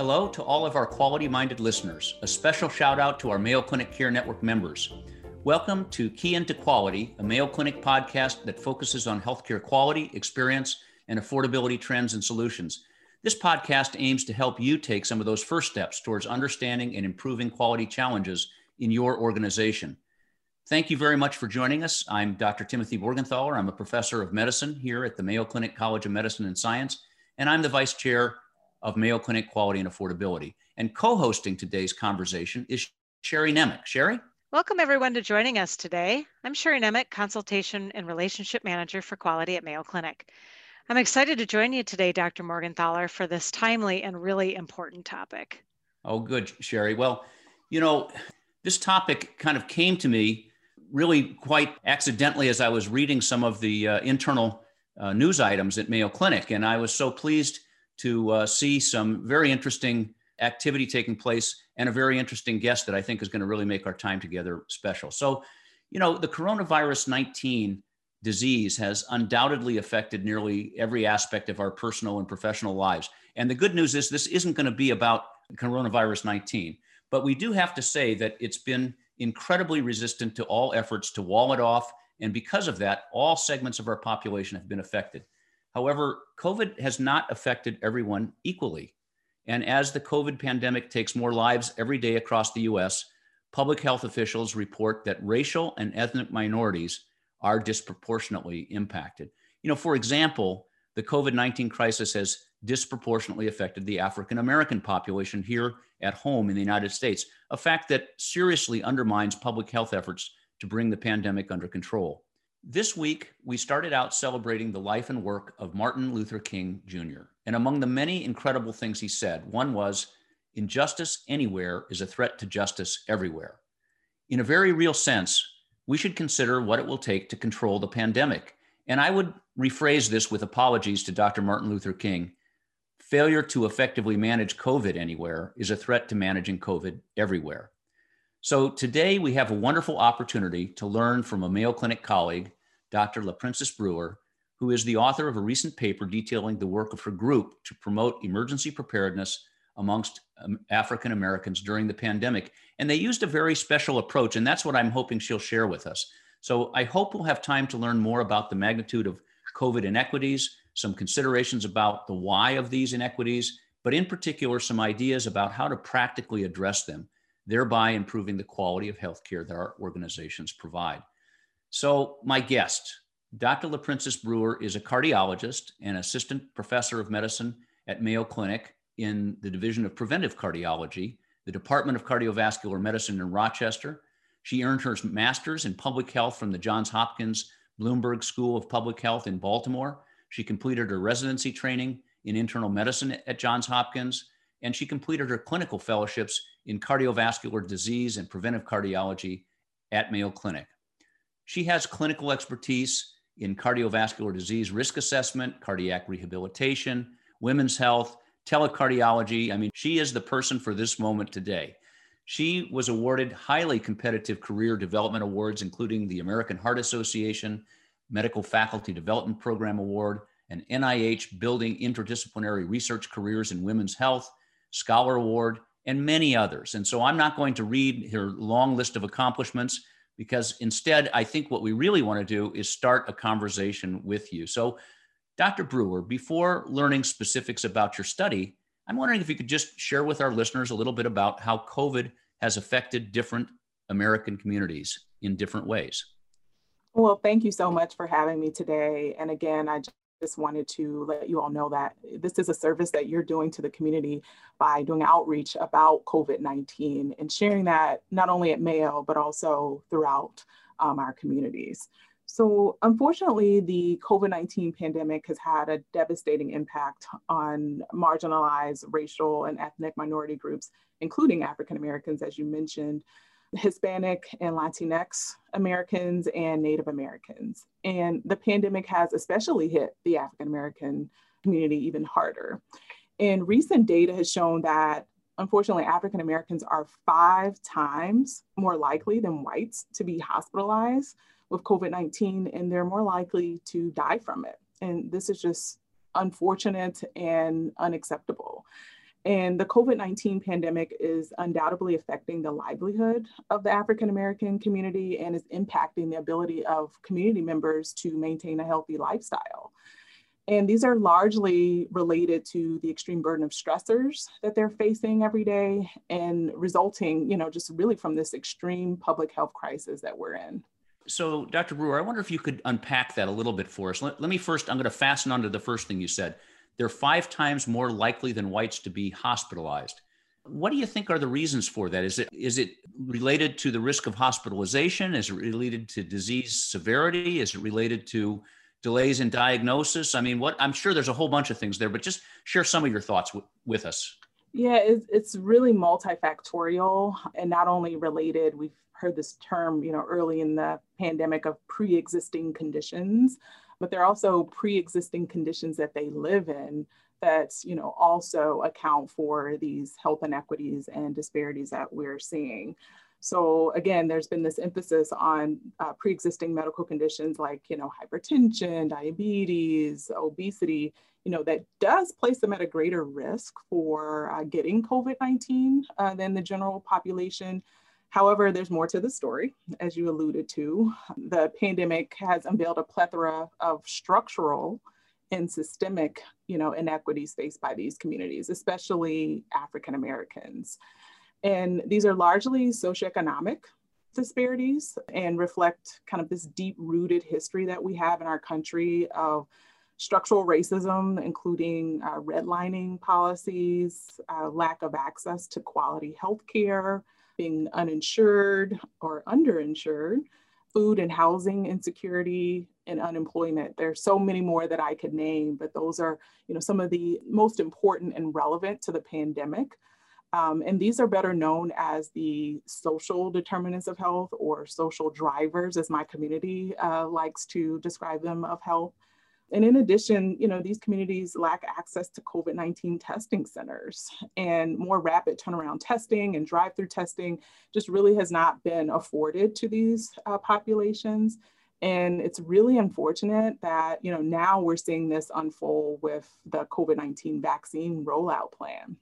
Hello to all of our quality minded listeners. A special shout out to our Mayo Clinic Care Network members. Welcome to Key into Quality, a Mayo Clinic podcast that focuses on healthcare quality, experience, and affordability trends and solutions. This podcast aims to help you take some of those first steps towards understanding and improving quality challenges in your organization. Thank you very much for joining us. I'm Dr. Timothy Morgenthaler. I'm a professor of medicine here at the Mayo Clinic College of Medicine and Science, and I'm the vice chair of Mayo Clinic Quality and Affordability. And co hosting today's conversation is Sherry Nemec. Sherry? Welcome everyone to joining us today. I'm Sherry Nemec, Consultation and Relationship Manager for Quality at Mayo Clinic. I'm excited to join you today, Dr. Morgenthaler, for this timely and really important topic. Oh, good, Sherry. Well, you know, this topic kind of came to me really quite accidentally as I was reading some of the uh, internal uh, news items at Mayo Clinic. And I was so pleased to uh, see some very interesting activity taking place and a very interesting guest that I think is going to really make our time together special. So, you know, the coronavirus 19 disease has undoubtedly affected nearly every aspect of our personal and professional lives. And the good news is this isn't going to be about coronavirus 19, but we do have to say that it's been incredibly resistant to all efforts to wall it off. And because of that, all segments of our population have been affected. However, COVID has not affected everyone equally. And as the COVID pandemic takes more lives every day across the US, public health officials report that racial and ethnic minorities are disproportionately impacted. You know, for example, the COVID 19 crisis has disproportionately affected the African American population here at home in the United States, a fact that seriously undermines public health efforts to bring the pandemic under control. This week, we started out celebrating the life and work of Martin Luther King Jr. And among the many incredible things he said, one was injustice anywhere is a threat to justice everywhere. In a very real sense, we should consider what it will take to control the pandemic. And I would rephrase this with apologies to Dr. Martin Luther King. Failure to effectively manage COVID anywhere is a threat to managing COVID everywhere. So today we have a wonderful opportunity to learn from a Mayo Clinic colleague, Dr. LaPrincess Brewer, who is the author of a recent paper detailing the work of her group to promote emergency preparedness amongst um, African Americans during the pandemic. And they used a very special approach, and that's what I'm hoping she'll share with us. So I hope we'll have time to learn more about the magnitude of COVID inequities, some considerations about the why of these inequities, but in particular, some ideas about how to practically address them thereby improving the quality of healthcare that our organizations provide. So, my guest, Dr. LaPrincess Brewer, is a cardiologist and assistant professor of medicine at Mayo Clinic in the Division of Preventive Cardiology, the Department of Cardiovascular Medicine in Rochester. She earned her master's in public health from the Johns Hopkins Bloomberg School of Public Health in Baltimore. She completed her residency training in internal medicine at Johns Hopkins, and she completed her clinical fellowships in cardiovascular disease and preventive cardiology at Mayo Clinic. She has clinical expertise in cardiovascular disease risk assessment, cardiac rehabilitation, women's health, telecardiology. I mean, she is the person for this moment today. She was awarded highly competitive career development awards, including the American Heart Association Medical Faculty Development Program Award, an NIH Building Interdisciplinary Research Careers in Women's Health Scholar Award, and many others. And so I'm not going to read her long list of accomplishments because instead, I think what we really want to do is start a conversation with you. So, Dr. Brewer, before learning specifics about your study, I'm wondering if you could just share with our listeners a little bit about how COVID has affected different American communities in different ways. Well, thank you so much for having me today. And again, I just wanted to let you all know that this is a service that you're doing to the community by doing outreach about COVID 19 and sharing that not only at Mayo, but also throughout um, our communities. So, unfortunately, the COVID 19 pandemic has had a devastating impact on marginalized racial and ethnic minority groups, including African Americans, as you mentioned. Hispanic and Latinx Americans and Native Americans. And the pandemic has especially hit the African American community even harder. And recent data has shown that unfortunately African Americans are five times more likely than whites to be hospitalized with COVID 19, and they're more likely to die from it. And this is just unfortunate and unacceptable. And the COVID 19 pandemic is undoubtedly affecting the livelihood of the African American community and is impacting the ability of community members to maintain a healthy lifestyle. And these are largely related to the extreme burden of stressors that they're facing every day and resulting, you know, just really from this extreme public health crisis that we're in. So, Dr. Brewer, I wonder if you could unpack that a little bit for us. Let, let me first, I'm going to fasten onto the first thing you said. They're five times more likely than whites to be hospitalized. What do you think are the reasons for that? Is it is it related to the risk of hospitalization? Is it related to disease severity? Is it related to delays in diagnosis? I mean, what I'm sure there's a whole bunch of things there, but just share some of your thoughts w- with us. Yeah, it's, it's really multifactorial and not only related. We've heard this term, you know, early in the pandemic of pre-existing conditions, but there are also pre-existing conditions that they live in that you know also account for these health inequities and disparities that we're seeing. So again, there's been this emphasis on uh, pre-existing medical conditions like you know hypertension, diabetes, obesity. You know that does place them at a greater risk for uh, getting COVID-19 uh, than the general population. However, there's more to the story, as you alluded to. The pandemic has unveiled a plethora of structural and systemic, you know, inequities faced by these communities, especially African Americans. And these are largely socioeconomic disparities and reflect kind of this deep rooted history that we have in our country of structural racism, including uh, redlining policies, uh, lack of access to quality health care, being uninsured or underinsured, food and housing insecurity and unemployment. There's so many more that I could name, but those are, you know, some of the most important and relevant to the pandemic. Um, and these are better known as the social determinants of health or social drivers, as my community uh, likes to describe them of health. And in addition, you know, these communities lack access to COVID-19 testing centers and more rapid turnaround testing and drive-through testing just really has not been afforded to these uh, populations. And it's really unfortunate that, you know, now we're seeing this unfold with the COVID-19 vaccine rollout plan.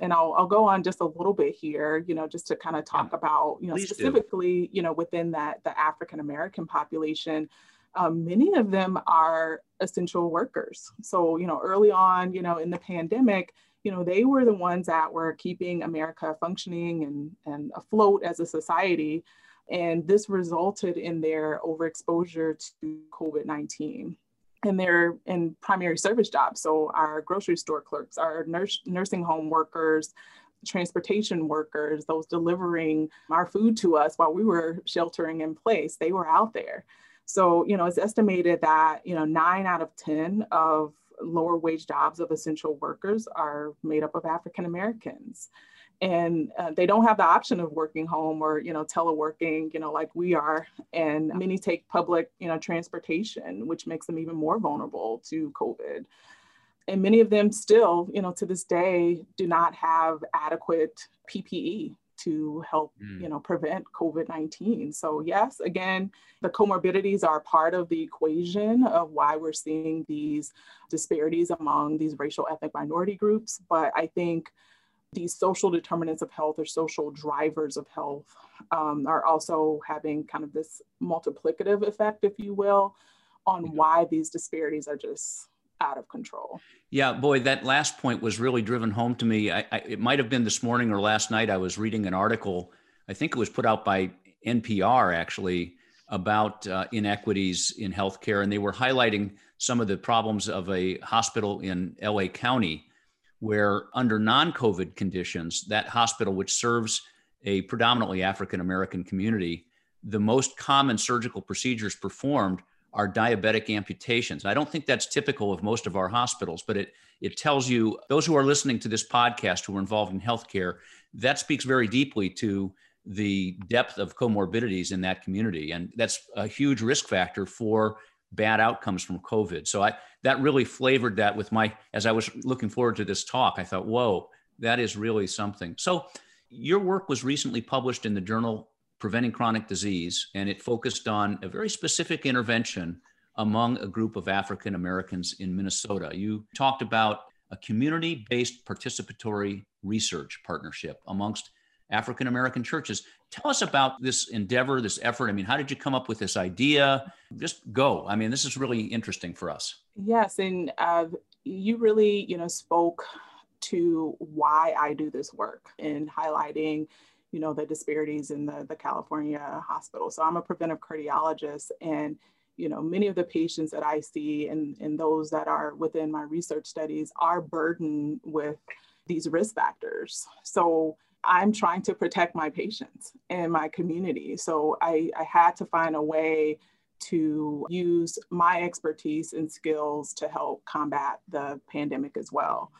And I'll, I'll go on just a little bit here, you know, just to kind of talk yeah. about, you know, Please specifically, do. you know, within that, the African-American population, um, many of them are essential workers. So, you know, early on, you know, in the pandemic, you know, they were the ones that were keeping America functioning and, and afloat as a society. And this resulted in their overexposure to COVID 19. And they're in primary service jobs. So, our grocery store clerks, our nurse, nursing home workers, transportation workers, those delivering our food to us while we were sheltering in place, they were out there. So, you know, it's estimated that, you know, nine out of 10 of lower wage jobs of essential workers are made up of African Americans. And uh, they don't have the option of working home or, you know, teleworking, you know, like we are. And many take public, you know, transportation, which makes them even more vulnerable to COVID. And many of them still, you know, to this day do not have adequate PPE to help mm. you know prevent covid-19 so yes again the comorbidities are part of the equation of why we're seeing these disparities among these racial ethnic minority groups. But i think these social determinants of health or social drivers of health um, are also having kind of this multiplicative effect if you will on why these disparities are just out of control. Yeah, boy, that last point was really driven home to me. I, I, it might have been this morning or last night. I was reading an article, I think it was put out by NPR actually, about uh, inequities in healthcare. And they were highlighting some of the problems of a hospital in LA County, where under non COVID conditions, that hospital, which serves a predominantly African American community, the most common surgical procedures performed are diabetic amputations. I don't think that's typical of most of our hospitals, but it it tells you those who are listening to this podcast who are involved in healthcare, that speaks very deeply to the depth of comorbidities in that community, and that's a huge risk factor for bad outcomes from COVID. So I that really flavored that with my as I was looking forward to this talk. I thought, whoa, that is really something. So your work was recently published in the journal preventing chronic disease, and it focused on a very specific intervention among a group of African Americans in Minnesota. You talked about a community based participatory research partnership amongst African American churches. Tell us about this endeavor, this effort. I mean, how did you come up with this idea? Just go. I mean, this is really interesting for us. Yes, and uh, you really, you know, spoke to why I do this work in highlighting, you know, the disparities in the, the California hospital. So I'm a preventive cardiologist and you know, many of the patients that I see and, and those that are within my research studies are burdened with these risk factors. So I'm trying to protect my patients and my community. So I, I had to find a way to use my expertise and skills to help combat the pandemic as well.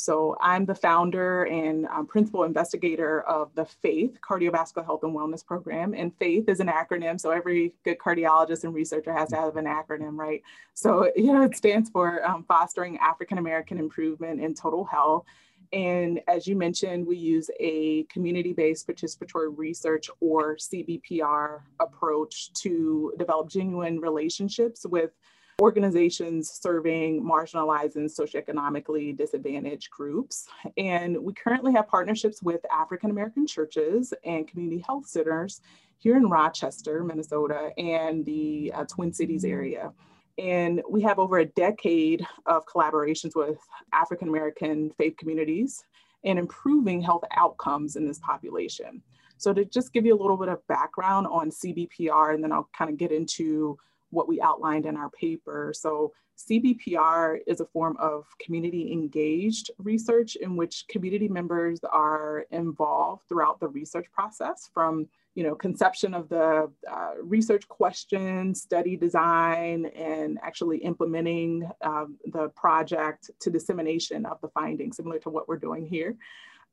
So I'm the founder and um, principal investigator of the FAITH Cardiovascular Health and Wellness Program. And FAITH is an acronym. So every good cardiologist and researcher has to have an acronym, right? So, you know, it stands for um, Fostering African American Improvement in Total Health. And as you mentioned, we use a community based participatory research or CBPR approach to develop genuine relationships with organizations serving marginalized and socioeconomically disadvantaged groups. And we currently have partnerships with African American churches and community health centers here in Rochester, Minnesota, and the uh, Twin Cities area. And we have over a decade of collaborations with African American faith communities and improving health outcomes in this population. So, to just give you a little bit of background on CBPR, and then I'll kind of get into what we outlined in our paper. So, CBPR is a form of community engaged research in which community members are involved throughout the research process from you know, conception of the uh, research questions, study design, and actually implementing um, the project to dissemination of the findings, similar to what we're doing here.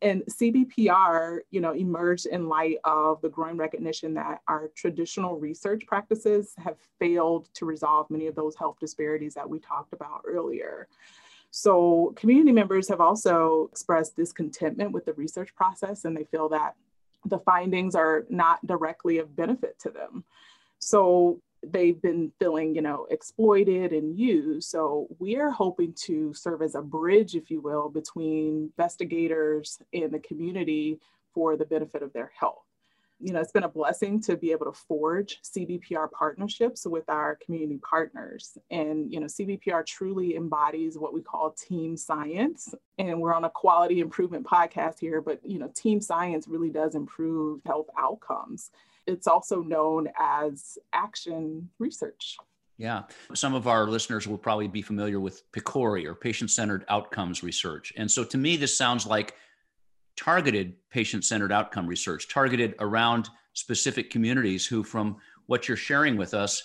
And CBPR, you know, emerged in light of the growing recognition that our traditional research practices have failed to resolve many of those health disparities that we talked about earlier. So community members have also expressed discontentment with the research process and they feel that the findings are not directly of benefit to them. So they've been feeling, you know, exploited and used. So we are hoping to serve as a bridge, if you will, between investigators and the community for the benefit of their health you know, it's been a blessing to be able to forge CBPR partnerships with our community partners. And, you know, CBPR truly embodies what we call team science. And we're on a quality improvement podcast here, but, you know, team science really does improve health outcomes. It's also known as action research. Yeah. Some of our listeners will probably be familiar with PCORI or patient centered outcomes research. And so to me, this sounds like targeted patient centered outcome research, targeted around specific communities who, from what you're sharing with us,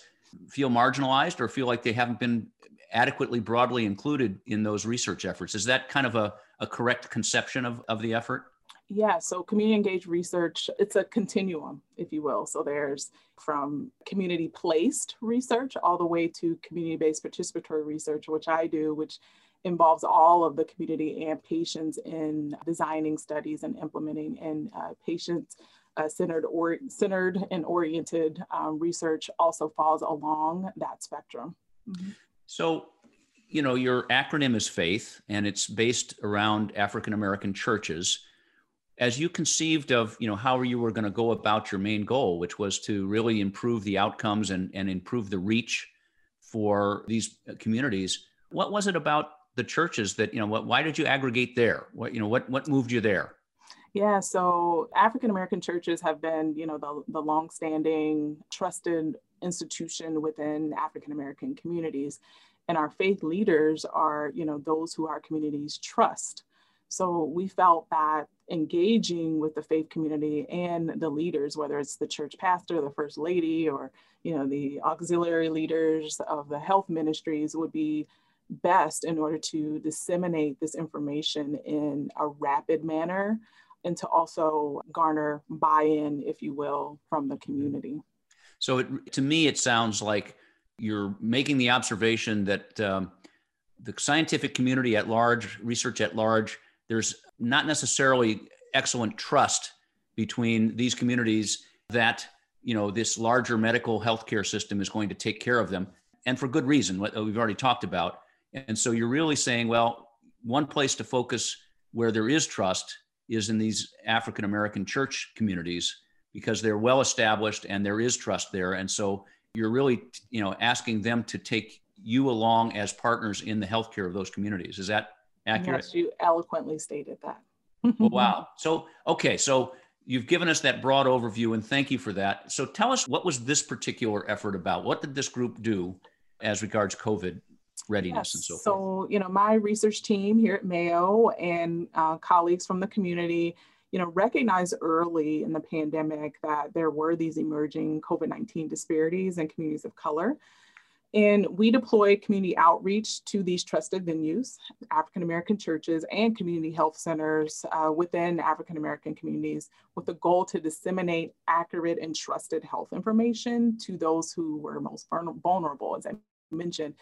feel marginalized or feel like they haven't been adequately broadly included in those research efforts. Is that kind of a, a correct conception of, of the effort? Yeah, so community engaged research, it's a continuum, if you will. So there's from community placed research all the way to community based participatory research, which I do, which involves all of the community and patients in designing studies and implementing and uh, patient uh, centered or centered and oriented um, research also falls along that spectrum. Mm-hmm. So, you know, your acronym is FAITH, and it's based around African American churches. As you conceived of, you know, how you were going to go about your main goal, which was to really improve the outcomes and, and improve the reach for these uh, communities, what was it about the churches that you know what why did you aggregate there? What you know what what moved you there? Yeah so african american churches have been you know the, the long-standing trusted institution within african american communities. And our faith leaders are you know those who our communities trust so we felt that engaging with the faith community and the leaders whether it's the church pastor the first lady or you know the auxiliary leaders of the health ministries would be best in order to disseminate this information in a rapid manner and to also garner buy-in, if you will, from the community. So it, to me, it sounds like you're making the observation that um, the scientific community at large, research at large, there's not necessarily excellent trust between these communities that you know this larger medical healthcare system is going to take care of them, and for good reason. What we've already talked about. And so you're really saying, well, one place to focus where there is trust is in these African American church communities because they're well established and there is trust there. And so you're really, you know, asking them to take you along as partners in the healthcare of those communities. Is that accurate? Yes, you eloquently stated that. well, wow. So, okay. So you've given us that broad overview and thank you for that. So tell us what was this particular effort about? What did this group do as regards COVID readiness yes. and so, so forth? So, you know, my research team here at Mayo and uh, colleagues from the community, you know, recognized early in the pandemic that there were these emerging COVID-19 disparities in communities of color. And we deployed community outreach to these trusted venues, African American churches and community health centers uh, within African American communities with the goal to disseminate accurate and trusted health information to those who were most vulnerable, as I mentioned.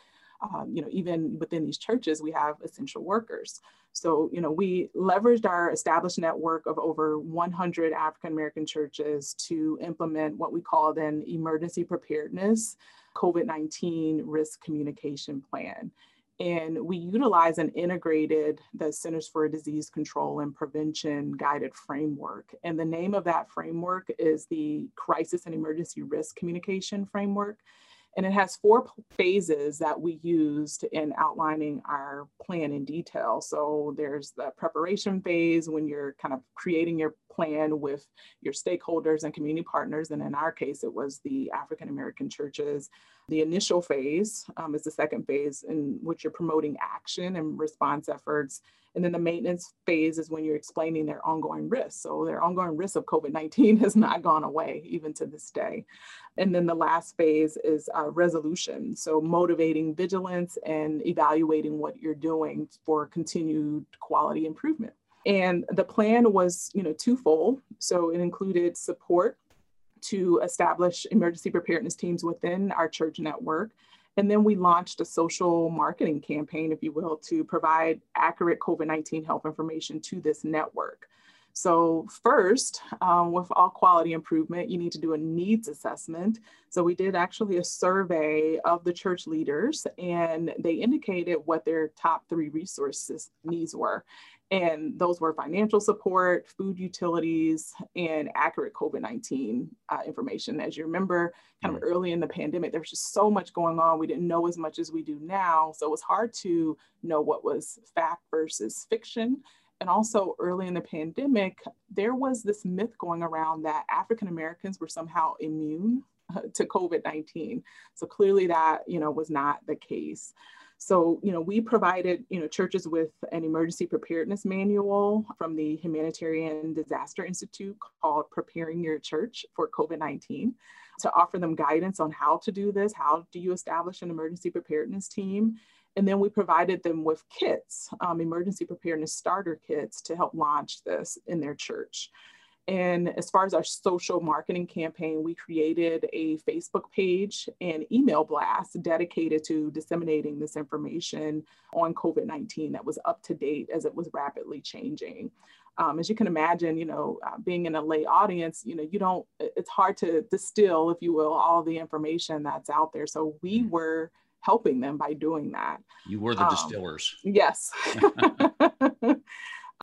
Um, you know, even within these churches, we have essential workers. So, you know, we leveraged our established network of over 100 African American churches to implement what we call then emergency preparedness COVID 19 risk communication plan. And we utilize and integrated the Centers for Disease Control and Prevention guided framework. And the name of that framework is the Crisis and Emergency Risk Communication Framework. And it has four phases that we used in outlining our plan in detail. So there's the preparation phase when you're kind of creating your plan with your stakeholders and community partners. And in our case, it was the African American churches. The initial phase um, is the second phase in which you're promoting action and response efforts. And then the maintenance phase is when you're explaining their ongoing risks. So their ongoing risk of COVID-19 has not gone away even to this day. And then the last phase is uh, resolution. So motivating vigilance and evaluating what you're doing for continued quality improvement. And the plan was, you know, twofold. So it included support to establish emergency preparedness teams within our church network. And then we launched a social marketing campaign, if you will, to provide accurate COVID 19 health information to this network. So, first, um, with all quality improvement, you need to do a needs assessment. So, we did actually a survey of the church leaders, and they indicated what their top three resources needs were. And those were financial support, food utilities, and accurate COVID 19 uh, information. As you remember, kind of early in the pandemic, there was just so much going on. We didn't know as much as we do now. So it was hard to know what was fact versus fiction. And also early in the pandemic, there was this myth going around that African Americans were somehow immune uh, to COVID-19. So clearly that, you know, was not the case. So, you know, we provided, you know, churches with an emergency preparedness manual from the Humanitarian Disaster Institute called Preparing Your Church for COVID-19 to offer them guidance on how to do this. How do you establish an emergency preparedness team? And then we provided them with kits, um, emergency preparedness starter kits to help launch this in their church. And as far as our social marketing campaign, we created a Facebook page and email blast dedicated to disseminating this information on COVID 19 that was up to date as it was rapidly changing. Um, as you can imagine, you know, uh, being in a lay audience, you know, you don't, it's hard to distill, if you will, all the information that's out there. So we mm-hmm. were helping them by doing that. You were the um, distillers. Yes.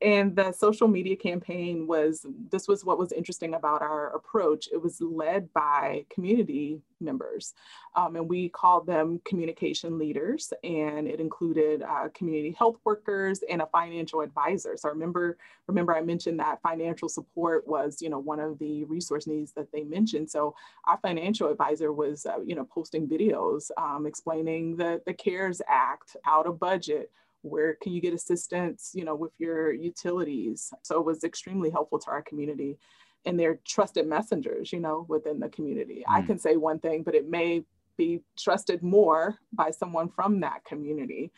and the social media campaign was this was what was interesting about our approach. It was led by community members um, and we called them communication leaders and it included uh, community health workers and a financial advisor. So remember remember i mentioned that financial support was you know one of the resource needs that they mentioned. So our financial advisor was uh, you know posting videos um, explaining the the cares act how to budget where can you get assistance you know with your utilities? So it was extremely helpful to our community and they're trusted messengers you know within the community. Mm. i can say one thing but it may be trusted more by someone from that community.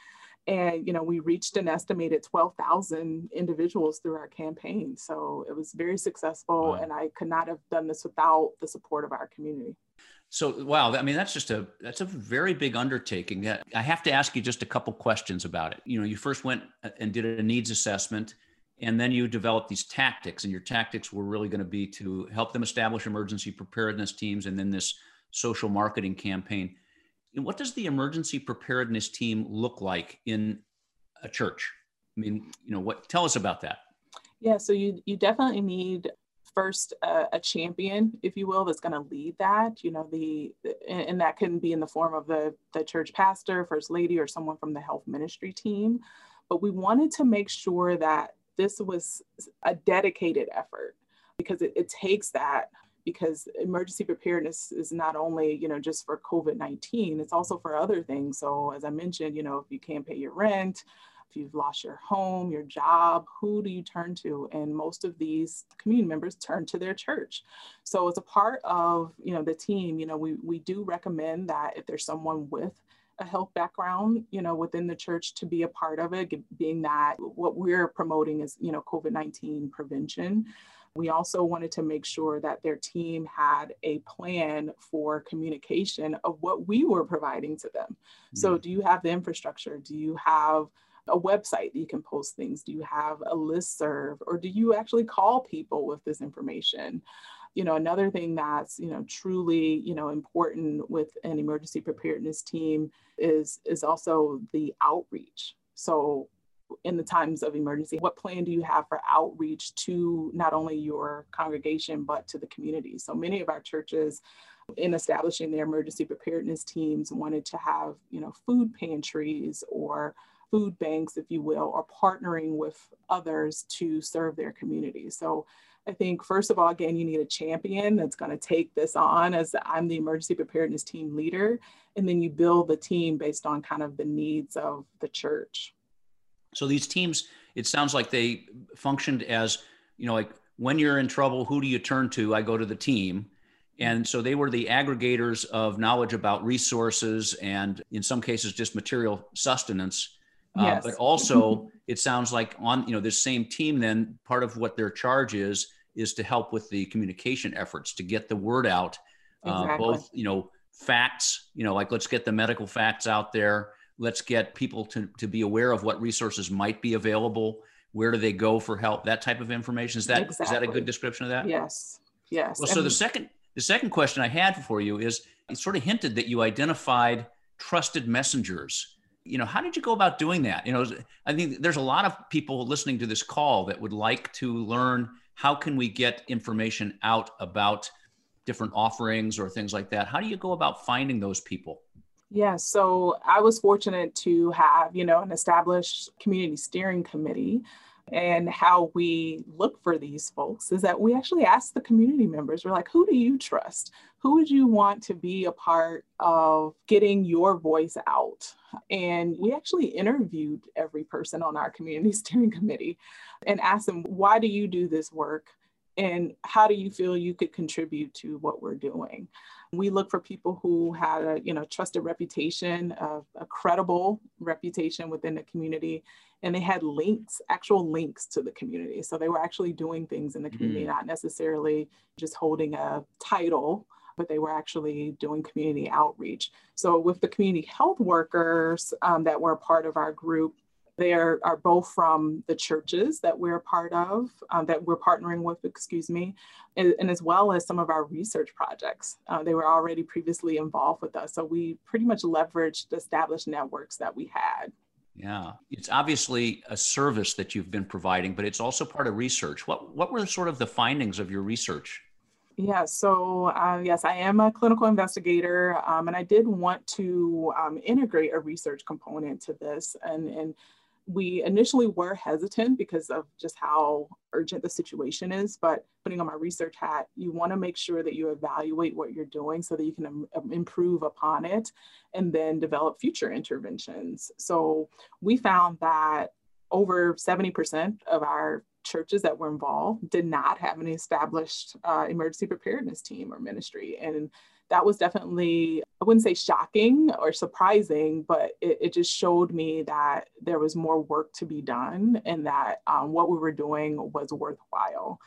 And you know we reached an estimated 12,000 individuals through our campaign. So it was very successful wow. and i could not have done this without the support of our community so wow, I mean that's just a that's a very big undertaking. I have to ask you just a couple questions about it. You know, you first went uh, and did a needs assessment and then you developed these tactics and your tactics were really going to be to help them establish emergency preparedness teams and then this social marketing campaign. And what does the emergency preparedness team look like in a church? I mean, you know, what? Tell us about that. Yeah, so you you definitely need first uh, a champion, if you will, that's going to lead that. You know, the and that can be in the form of the the church pastor, first lady, or someone from the health ministry team. But we wanted to make sure that this was a dedicated effort because it, it takes that because emergency preparedness is not only you know just for covid-19 it's also for other things so as i mentioned you know if you can't pay your rent if you've lost your home, your job, who do you turn to? And most of these community members turn to their church. So as a part of, you know, the team, you know, we, we do recommend that if there's someone with a health background, you know, within the church to be a part of it, being that what we're promoting is, you know, COVID-19 prevention. We also wanted to make sure that their team had a plan for communication of what we were providing to them. Mm-hmm. So, do you have the infrastructure? Do you have a website that you can post things? Do you have a list serve or do you actually call people with this information? You know, another thing that's, you know, truly, you know, important with an emergency preparedness team is is also the outreach. So in the times of emergency, what plan do you have for outreach to not only your congregation but to the community? So many of our churches in establishing their emergency preparedness teams wanted to have, you know, food pantries or food banks, if you will, or partnering with others to serve their community. So I think, first of all, again, you need a champion that's going to take this on as I'm the emergency preparedness team leader. And then you build the team based on kind of the needs of the church. So these teams, it sounds like they functioned as, you know, like when you're in trouble, who do you turn to? I go to the team. And so they were the aggregators of knowledge about resources and, in some cases, just material sustenance yes. but also, it sounds like on you know this same team, then part of what their charge is is to help with the communication efforts to get the word out, uh, exactly. both you know facts, you know like let's get the medical facts out there, let's get people to to be aware of what resources might be available, where do they go for help, that type of information. Is that exactly. is that a good description of that? Yes. Yes. Well, so the second the second question I had for you is it sort of hinted that you identified trusted messengers you know how did you go about doing that? You know i think there's a lot of people listening to this call that would like to learn how can we get information out about different offerings or things like that. How do you go about finding those people? Yeah, so I was fortunate to have, you know, an established community steering committee and how we look for these folks is that we actually ask the community members, we're like, who do you trust? Who would you want to be a part of getting your voice out? And we actually interviewed every person on our community steering committee and asked them, why do you do this work? And how do you feel you could contribute to what we're doing? We look for people who had a you know trusted reputation, a, a credible reputation within the community, and they had links, actual links to the community. So they were actually doing things in the community, mm. not necessarily just holding a title, but they were actually doing community outreach. So with the community health workers um, that were part of our group, they are, are both from the churches that we're part of, um, that we're partnering with, excuse me, and, and, as well as some of our research projects. Uh, they were already previously involved with us. So we pretty much leveraged established networks that we had. Yeah, it's obviously a service that you've been providing, but it's also part of research. What what were sort of the findings of your research? Yeah, so uh, yes, I am a clinical investigator, um, and I did want to um, integrate a research component to this, and and we initially were hesitant because of just how urgent the situation is. But putting on my research hat, you want to make sure that you evaluate what you're doing so that you can um, improve upon it and then develop future interventions. So we found that over 70% of our churches that were involved did not have an established uh, emergency preparedness team or ministry. And that was definitely, I wouldn't say shocking or surprising, but it, it just showed me that there was more work to be done and that um, what we were doing was worthwhile.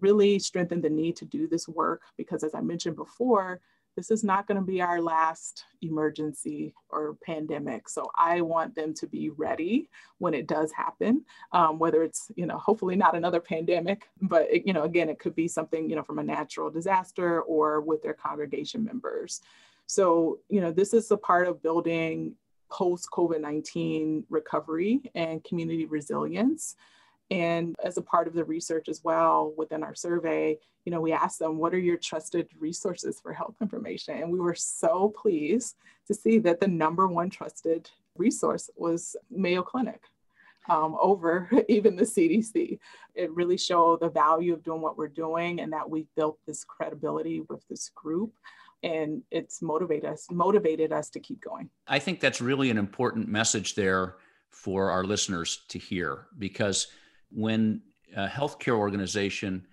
Really strengthened the need to do this work because, as I mentioned before, this is not going to be our last emergency or pandemic. So I want them to be ready when it does happen, um, whether it's, you know, hopefully not another pandemic, but, it, you know, again, it could be something, you know, from a natural disaster or with their congregation members. So, you know, this is a part of building post COVID 19 recovery and community resilience. And as a part of the research as well within our survey, you know, we asked them, what are your trusted resources for health information? And we were so pleased to see that the number one trusted resource was Mayo Clinic um, over even the CDC. It really showed the value of doing what we're doing and that we've built this credibility with this group and it's motivated us motivated us to keep going. I think that's really an important message there for our listeners to hear because when a healthcare organization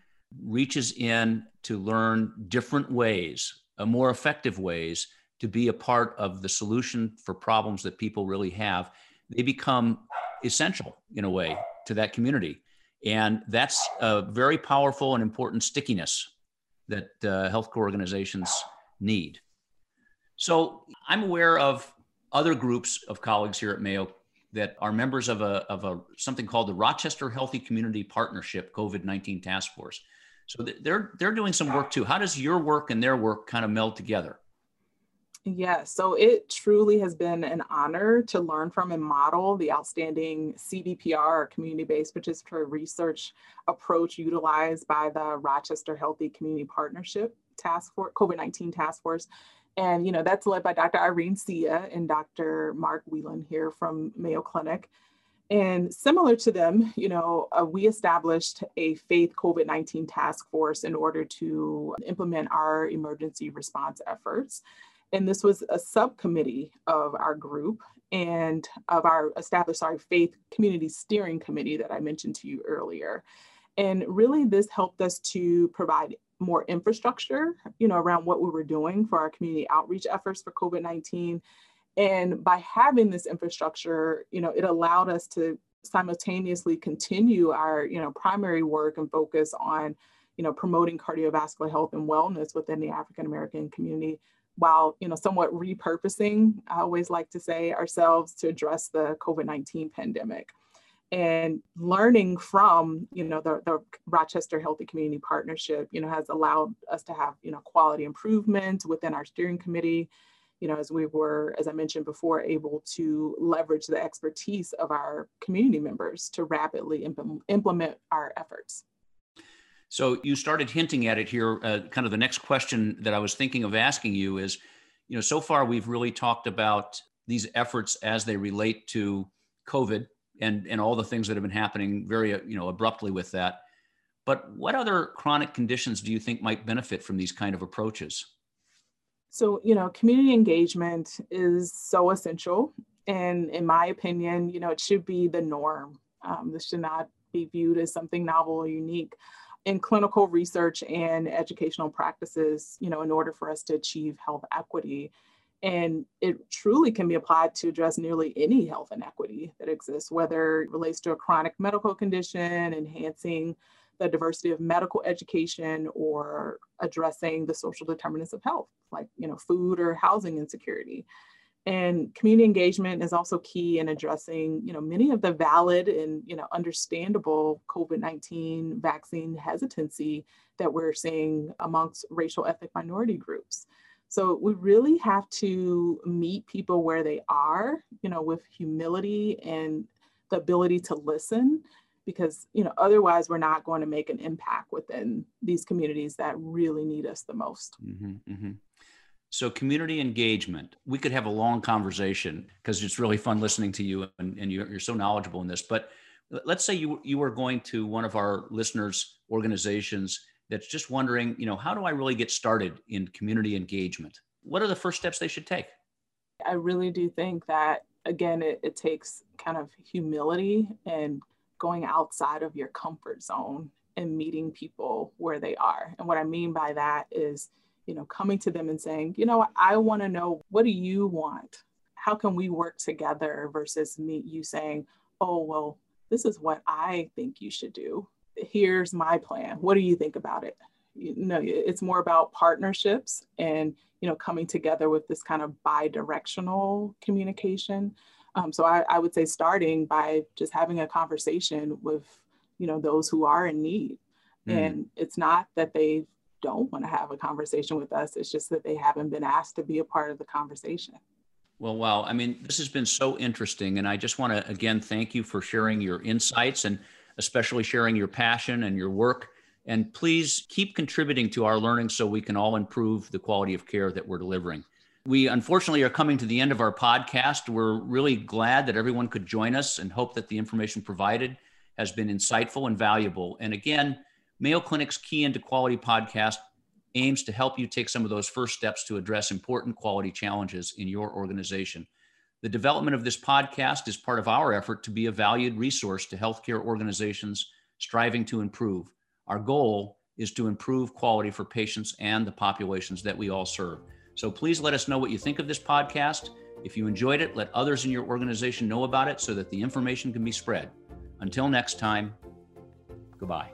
reaches in to learn different ways, uh, more effective ways to be a part of the solution for problems that people really have, they become essential in a way to that community. And that's a very powerful and important stickiness that uh, healthcare organizations need. So I'm aware of other groups of colleagues here at Mayo that are members of a, of a something called the Rochester Healthy Community Partnership COVID-19 Task Force. So they're they're doing some work too. How does your work and their work kind of meld together? Yeah, so it truly has been an honor to learn from and model the outstanding CBPR, community-based participatory research approach utilized by the Rochester Healthy Community Partnership Task Force, COVID-19 Task Force. And, you know, that's led by Dr. Irene Sia and Dr. Mark Wieland here from Mayo Clinic. And similar to them, you know, uh, we established a faith COVID 19 task force in order to implement our emergency response efforts. And this was a subcommittee of our group and of our established, sorry, faith community steering committee that I mentioned to you earlier. And really, this helped us to provide more infrastructure, you know, around what we were doing for our community outreach efforts for COVID 19 and by having this infrastructure, you know, it allowed us to simultaneously continue our, you know, primary work and focus on, you know, promoting cardiovascular health and wellness within the African American community while, you know, somewhat repurposing, I always like to say, ourselves to address the COVID-19 pandemic and learning from you know the, the rochester healthy community partnership you know has allowed us to have you know quality improvement within our steering committee you know, as we were, as I mentioned before, able to leverage the expertise of our community members to rapidly imp- implement our efforts. So you started hinting at it here. Uh, kind of the next question that I was thinking of asking you is, you know, so far we've really talked about these efforts as they relate to COVID and and all the things that have been happening very you know abruptly with that. But what other chronic conditions do you think might benefit from these kind of approaches? So, you know, community engagement is so essential. And in my opinion, you know, it should be the norm. Um, this should not be viewed as something novel or unique in clinical research and educational practices, you know, in order for us to achieve health equity. And it truly can be applied to address nearly any health inequity that exists, whether it relates to a chronic medical condition, enhancing the diversity of medical education or addressing the social determinants of health, like you know, food or housing insecurity. And community engagement is also key in addressing, you know, many of the valid and, you know, understandable COVID-19 vaccine hesitancy that we're seeing amongst racial ethnic minority groups. So we really have to meet people where they are, you know, with humility and the ability to listen because you know otherwise we're not going to make an impact within these communities that really need us the most mm-hmm, mm-hmm. so community engagement we could have a long conversation because it's really fun listening to you and, and you're, you're so knowledgeable in this but let's say you, you were going to one of our listeners organizations that's just wondering you know how do i really get started in community engagement what are the first steps they should take i really do think that again it, it takes kind of humility and going outside of your comfort zone and meeting people where they are. And what I mean by that is, you know, coming to them and saying, you know, I want to know what do you want? How can we work together versus me you saying, oh, well, this is what I think you should do. Here's my plan. What do you think about it? You know, it's more about partnerships and, you know, coming together with this kind of bi-directional communication um, so I, I would say starting by just having a conversation with, you know, those who are in need. Mm. And it's not that they don't want to have a conversation with us. It's just that they haven't been asked to be a part of the conversation. Well, wow. I mean, this has been so interesting. And I just want to, again, thank you for sharing your insights and especially sharing your passion and your work. And please keep contributing to our learning so we can all improve the quality of care that we're delivering. We unfortunately are coming to the end of our podcast. We're really glad that everyone could join us and hope that the information provided has been insightful and valuable. And again, Mayo Clinic's Key into Quality podcast aims to help you take some of those first steps to address important quality challenges in your organization. The development of this podcast is part of our effort to be a valued resource to healthcare organizations striving to improve. Our goal is to improve quality for patients and the populations that we all serve. So please let us know what you think of this podcast. If you enjoyed it, let others in your organization know about it so that the information can be spread. Until next time, goodbye.